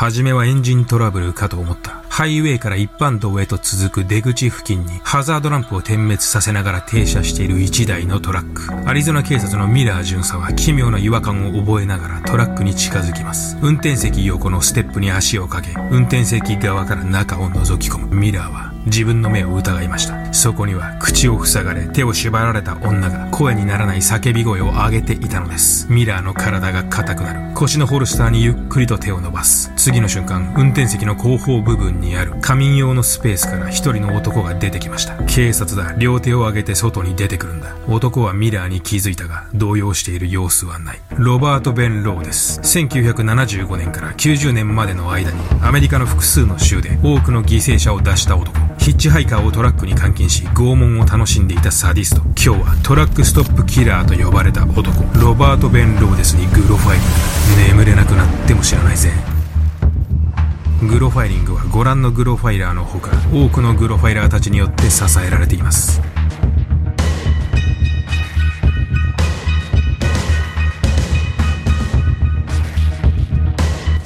初めはエンジントラブルかと思った。ハイウェイから一般道へと続く出口付近にハザードランプを点滅させながら停車している1台のトラック。アリゾナ警察のミラー巡査は奇妙な違和感を覚えながらトラックに近づきます。運転席横のステップに足をかけ、運転席側から中を覗き込む。ミラーは自分の目を疑いました。そこには口を塞がれ手を縛られた女が声にならない叫び声を上げていたのです。ミラーの体が硬くなる。腰のホルスターにゆっくりと手を伸ばす。次の瞬間運転席の後方部分にある。仮眠用のスペースから一人の男が出てきました。警察だ。両手を上げて外に出てくるんだ。男はミラーに気づいたが動揺している様子はない。ロバート・ベン・ローです。1975年から90年までの間にアメリカの複数の州で多くの犠牲者を出した男。ヒッチハイカーをトラックに監禁し拷問を楽しんでいたサディスト。今日はトラックストップキラーと呼ばれた男ロバート・ベン・ローデスにグロファイリング。眠れなくなっても知らないぜ。グロファイリングはご覧のグロファイラーのほか多くのグロファイラーたちによって支えられています。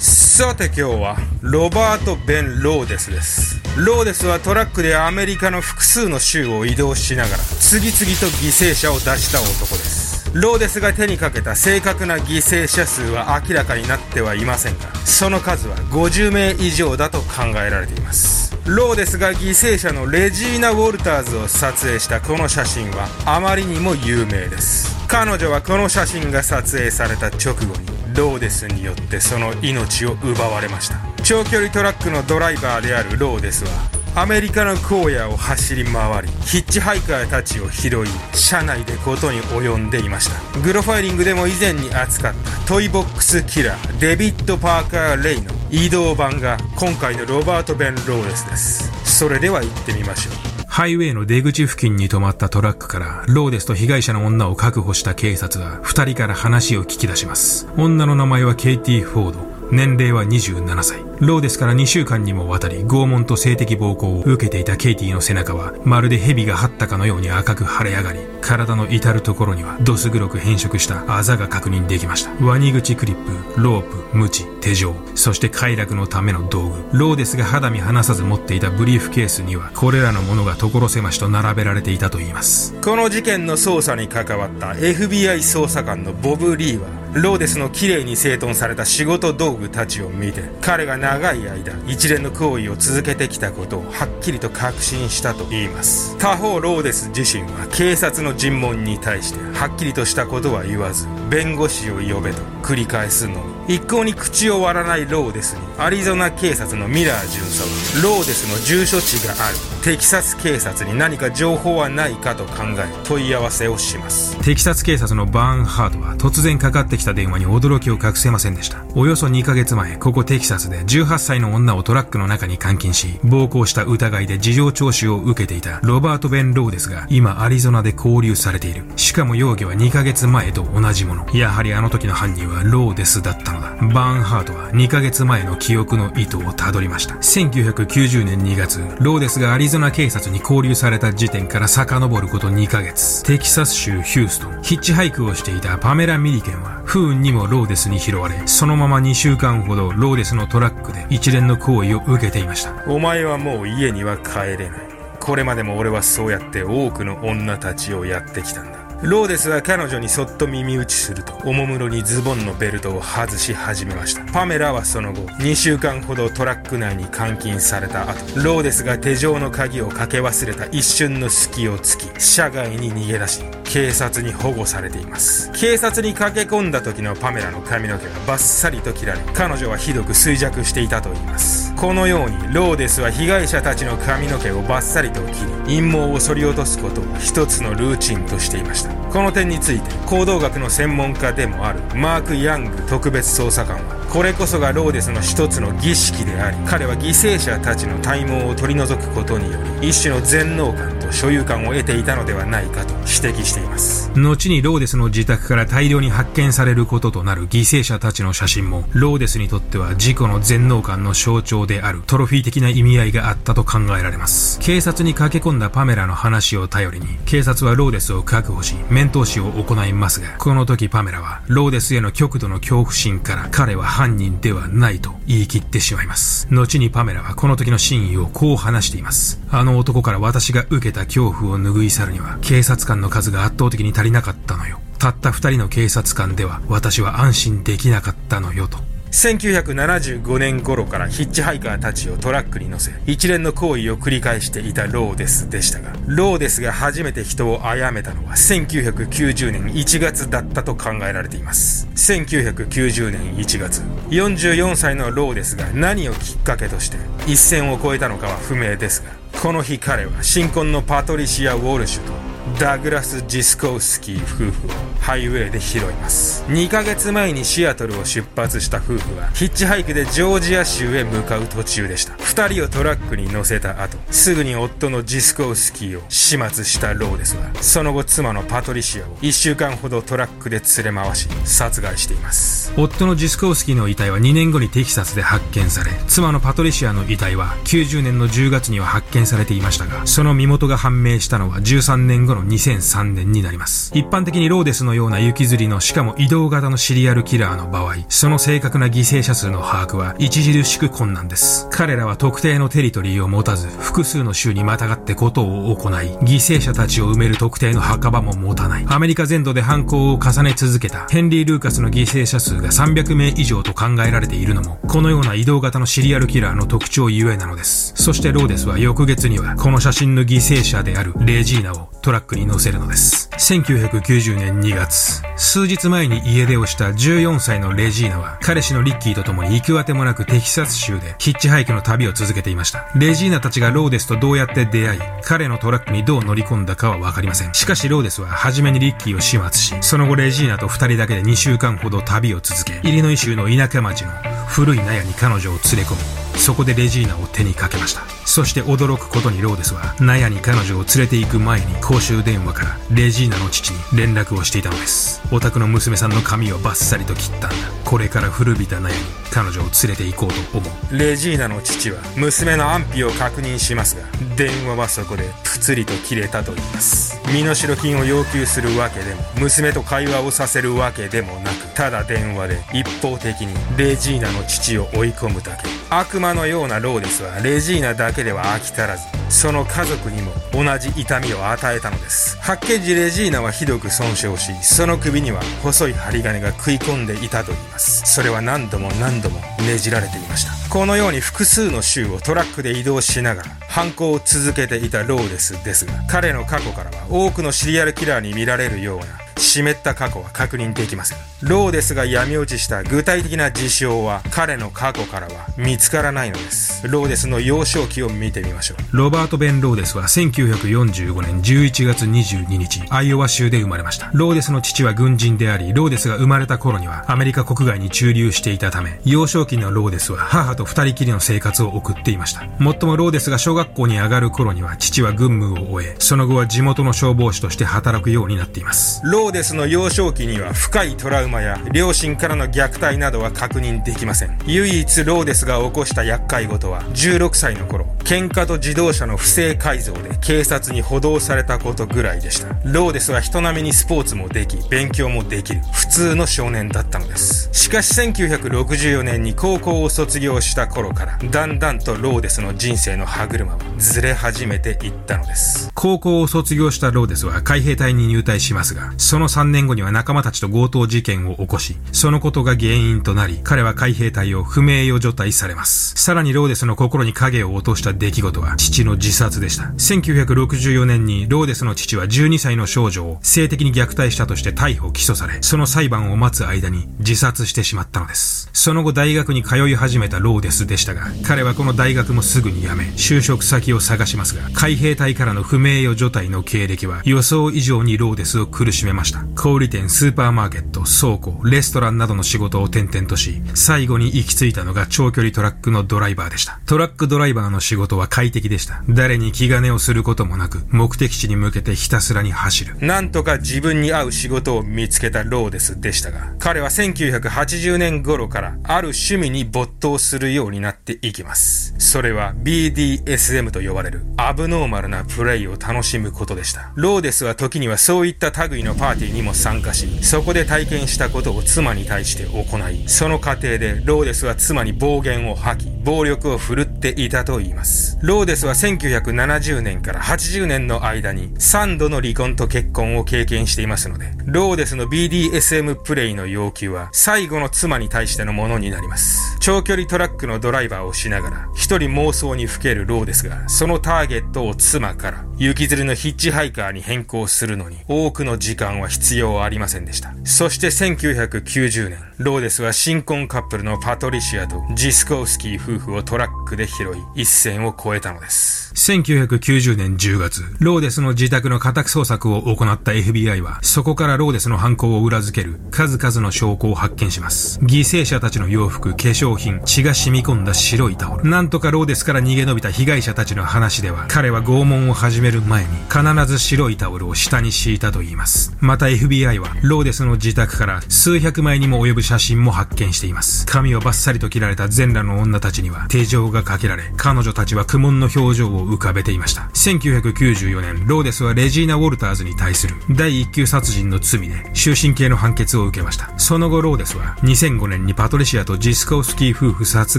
さて今日はロバート・ベン・ローデスです。ローデスはトラックでアメリカの複数の州を移動しながら次々と犠牲者を出した男です。ローデスが手にかけた正確な犠牲者数は明らかになってはいませんがその数は50名以上だと考えられています。ローデスが犠牲者のレジーナ・ウォルターズを撮影したこの写真はあまりにも有名です。彼女はこの写真が撮影された直後にローデスによってその命を奪われました。長距離トラックのドライバーであるローデスはアメリカの荒野を走り回りヒッチハイカーたちを拾い車内でことに及んでいました。グロファイリングでも以前に扱ったトイボックスキラーデビッド・パーカー・レイの移動版が今回のロバート・ベン・ローデスです。それでは行ってみましょう。ハイウェイの出口付近に止まったトラックからローデスと被害者の女を確保した警察は二人から話を聞き出します。女の名前はケイティ・フォード。年齢は27歳。ローデスから2週間にもわたり拷問と性的暴行を受けていたケイティの背中はまるで蛇が這ったかのように赤く腫れ上がり、体の至るところにはどす黒く変色したあざが確認できました。ワニ口クリップ、ロープ、ムチ、手錠、そして快楽のための道具。ローデスが肌身離さず持っていたブリーフケースにはこれらのものが所狭しと並べられていたといいます。この事件の捜査に関わった FBI 捜査官のボブ・リーはローデスの綺麗に整頓された仕事道具たちを見て彼が長い間一連の行為を続けてきたことをはっきりと確信したと言います。他方ローデス自身は警察の尋問に対してはっきりとしたことは言わず弁護士を呼べと繰り返すのみ。一向に口を割らないローデスにアリゾナ警察のミラー巡査はローデスの住所地があるテキサス警察に何か情報はないかと考え問い合わせをします。テキサス警察のバーンハートは突然かかってきた電話に驚きを隠せませんでした。およそ2ヶ月前ここテキサスで18歳の女をトラックの中に監禁し暴行した疑いで事情聴取を受けていたロバート・ベン・ローデスが今アリゾナで拘留されている。しかも容疑は2ヶ月前と同じもの。やはりあの時の犯人はローデスだったのだ。バーンハートは2ヶ月前の記憶の糸をたどりました。1990年2月ローデスがアリゾナ警察に拘留された時点から遡ること2ヶ月。テキサス州ヒューストン。ヒッチハイクをしていたパメラ・ミリケンは不運にもローデスに拾われそのまま2週間ほどローデスのトラックで一連の行為を受けていました。お前はもう家には帰れない。これまでも俺はそうやって多くの女たちをやってきたんだ。ローデスは彼女にそっと耳打ちするとおもむろにズボンのベルトを外し始めました。パメラはその後2週間ほどトラック内に監禁された後ローデスが手錠の鍵をかけ忘れた一瞬の隙を突き車外に逃げ出し警察に保護されています。警察に駆け込んだ時のパメラの髪の毛がバッサリと切られ彼女はひどく衰弱していたといいます。このようにローデスは被害者たちの髪の毛をバッサリと切り陰謀を剃り落とすことを一つのルーチンとしていました。この点について行動学の専門家でもあるマーク・ヤング特別捜査官はこれこそがローデスの一つの儀式であり彼は犠牲者たちの体毛を取り除くことにより一種の全能感所有感を得ていたのではないかと指摘しています後にローデスの自宅から大量に発見されることとなる犠牲者たちの写真もローデスにとっては自己の全能感の象徴であるトロフィー的な意味合いがあったと考えられます警察に駆け込んだパメラの話を頼りに警察はローデスを確保し面通しを行いますがこの時パメラはローデスへの極度の恐怖心から彼は犯人ではないと言い切ってしまいます。後にパメラはこの時の真意をこう話しています。あの男から私が受けた恐怖を拭い去るには、警察官の数が圧倒的に足りなかったのよ。たった二人の警察官では私は安心できなかったのよと。1975年頃からヒッチハイカーたちをトラックに乗せ、一連の行為を繰り返していたローデスでしたが、ローデスが初めて人を殺めたのは1990年1月だったと考えられています。1990年1月、44歳のローデスが何をきっかけとして一線を越えたのかは不明ですが、この日彼は新婚のパトリシア・ウォルシュとダグラス・ジスコウスキー夫婦をハイウェイで拾います。2ヶ月前にシアトルを出発した夫婦はヒッチハイクでジョージア州へ向かう途中でした。2人をトラックに乗せた後すぐに夫のジスコウスキーを始末したローですがその後妻のパトリシアを1週間ほどトラックで連れ回し殺害しています。夫のジスコウスキーの遺体は2年後にテキサスで発見され妻のパトリシアの遺体は90年の10月には発見されていましたがその身元が判明したのは13年後の2003年になります。一般的にローデスのような雪吊りのしかも移動型のシリアルキラーの場合、その正確な犠牲者数の把握は著しく困難です。彼らは特定のテリトリーを持たず、複数の州にまたがってことを行い、犠牲者たちを埋める特定の墓場も持たない。アメリカ全土で犯行を重ね続けたヘンリー・ルーカスの犠牲者数が300名以上と考えられているのも、このような移動型のシリアルキラーの特徴ゆえなのです。そしてローデスは翌月には、この写真の犠牲者であるレジーナをトラックックに乗せるのです。1990年2月、数日前に家出をした14歳のレジーナは、彼氏のリッキーと共に行くあてもなくテキサス州でヒッチハイクの旅を続けていました。レジーナたちがローデスとどうやって出会い、彼のトラックにどう乗り込んだかはわかりません。しかしローデスは初めにリッキーを始末し、その後レジーナと二人だけで2週間ほど旅を続け、イリノイ州の田舎町の古い納屋に彼女を連れ込み、そこでレジーナを手にかけましたそして驚くことにローデスは納屋に彼女を連れて行く前に公衆電話からレジーナの父に連絡をしていたのです。お宅の娘さんの髪をバッサリと切ったんだ。これから古びた納屋に。彼女を連れて行こうと思う。レジーナの父は娘の安否を確認しますが電話はそこでプツリと切れたと言います。身代金を要求するわけでも娘と会話をさせるわけでもなくただ電話で一方的にレジーナの父を追い込むだけ。悪魔のようなローデスはレジーナだけでは飽き足らず。その家族にも同じ痛みを与えたのです。発見時レジーナはひどく損傷しその首には細い針金が食い込んでいたといいます。それは何度も何度もねじられていました。このように複数の州をトラックで移動しながら犯行を続けていたローデスですが彼の過去からは多くのシリアルキラーに見られるような湿った過去は確認できませんローデスが闇落ちした具体的な事象は彼の過去からは見つからないのです。ローデスの幼少期を見てみましょう。ロバート・ベン・ローデスは1945年11月22日アイオワ州で生まれました。ローデスの父は軍人でありローデスが生まれた頃にはアメリカ国外に駐留していたため幼少期のローデスは母と二人きりの生活を送っていました。もっともローデスが小学校に上がる頃には父は軍務を終えその後は地元の消防士として働くようになっています。ローデスの幼少期には深いトラウマや両親からの虐待などは確認できません。唯一ローデスが起こした厄介事は16歳の頃。喧嘩と自動車の不正改造で警察に補導されたことぐらいでした。ローデスは人並みにスポーツもでき勉強もできる普通の少年だったのです。しかし1964年に高校を卒業した頃からだんだんとローデスの人生の歯車はずれ始めていったのです。高校を卒業したローデスは海兵隊に入隊しますがその3年後には仲間たちと強盗事件を起こし、そのことが原因となり、彼は海兵隊を不名誉除隊されます。さらにローデスの心に影を落とした出来事は、父の自殺でした。1964年にローデスの父は12歳の少女を性的に虐待したとして逮捕・起訴され、その裁判を待つ間に自殺してしまったのです。その後大学に通い始めたローデスでしたが、彼はこの大学もすぐに辞め、就職先を探しますが、海兵隊からの不名誉除隊の経歴は予想以上にローデスを苦しめました。小売店、スーパーマーケット、倉庫、レストランなどの仕事を転々とし、最後に行き着いたのが長距離トラックのドライバーでした。トラックドライバーの仕事は快適でした。誰に気兼ねをすることもなく、目的地に向けてひたすらに走る。なんとか自分に合う仕事を見つけたローデスでしたが、彼は1980年頃からある趣味に没頭するようになっていきます。それは BDSM と呼ばれるアブノーマルなプレイを楽しむことでした。ローデスは時にはそういった類のパーティーにも参加し、そこで体験したことを妻に対して行い、その過程でローデスは妻に暴言を吐き、暴力を振るっていたと言います。ローデスは1970年から80年の間に3度の離婚と結婚を経験していますので、ローデスの BDSM プレイの欲求は最後の妻に対してのものになります。長距離トラックのドライバーをしながら、一人妄想にふけるローデスが、そのターゲットを妻から行きずりのヒッチハイカーに変更するのに多くの時間は必要ありませんでした。そして1990年、ローデスは新婚カップルのパトリシアとジスコウスキー夫婦をトラックで拾い、一線を越えたのです。1990年10月、ローデスの自宅の家宅捜索を行った FBI は、そこからローデスの犯行を裏付ける数々の証拠を発見します。犠牲者たちの洋服、化粧品、血が染み込んだ白いタオル。なんとかローデスから逃げ延びた被害者たちの話では、彼は拷問を始める前に、必ず白いタオルを下に敷いたと言います。また FBI は、ローデスの自宅から数百枚にも及ぶ写真も発見しています。髪をバッサリと切られた全裸の女たちには、手錠がかけられ、彼女たちは苦悶の表情を浮かべていました。1994年、ローデスはレジーナ・ウォルターズに対する第一級殺人の罪で終身刑の判決を受けました。その後、ローデスは2005年にパトリシアとジスコウスキー夫婦殺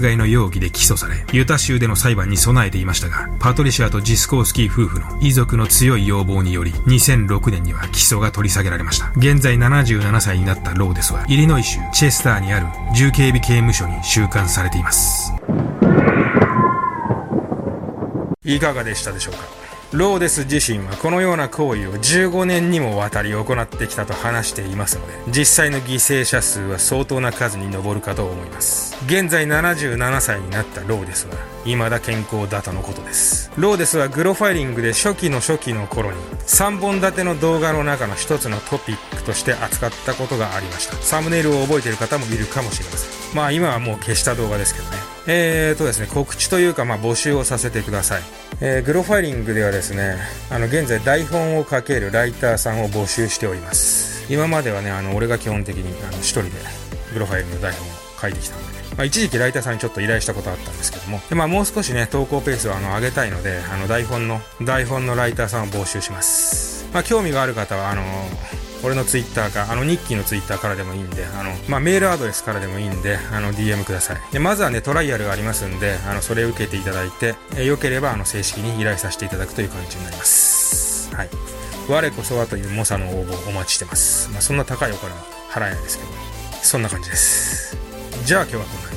害の容疑で起訴され、ユタ州での裁判に備えていましたが、パトリシアとジスコウスキー夫婦の遺族の強い要望により、2006年には起訴が取り下げられました。現在77歳になったローデスは、イリノイ州チェスターにある重警備刑務所に収監されています。いかがでしたでしょうか？ローデス自身はこのような行為を15年にもわたり行ってきたと話していますので、実際の犠牲者数は相当な数に上るかと思います。現在77歳になったローデスは、未だ健康だとのことです。ローデスはグロファイリングで初期の初期の頃に、3本立ての動画の中の一つのトピックとして扱ったことがありました。サムネイルを覚えている方もいるかもしれません。まあ今はもう消した動画ですけどね。えーとですね、告知というかまあ募集をさせてください。えー、グロファイリングではですね、あの、現在台本を書けるライターさんを募集しております。今まではね、あの、俺が基本的に、あの、一人でグロファイリングの台本を書いてきたので、まあ、一時期ライターさんにちょっと依頼したことあったんですけども、でまあ、もう少しね、投稿ペースをあの上げたいので、あの、台本の、台本のライターさんを募集します。まあ、興味がある方は、あの俺のツイッターか、あの、ニッキーのツイッターからでもいいんで、あの、まあ、メールアドレスからでもいいんで、あの、DM ください。で、まずはね、トライアルがありますんで、あの、それを受けていただいて、え良ければ、あの、正式に依頼させていただくという感じになります。はい。我こそはという猛者の応募をお待ちしてます。まあ、そんな高いお金は払えないですけど、そんな感じです。じゃあ今日はこんな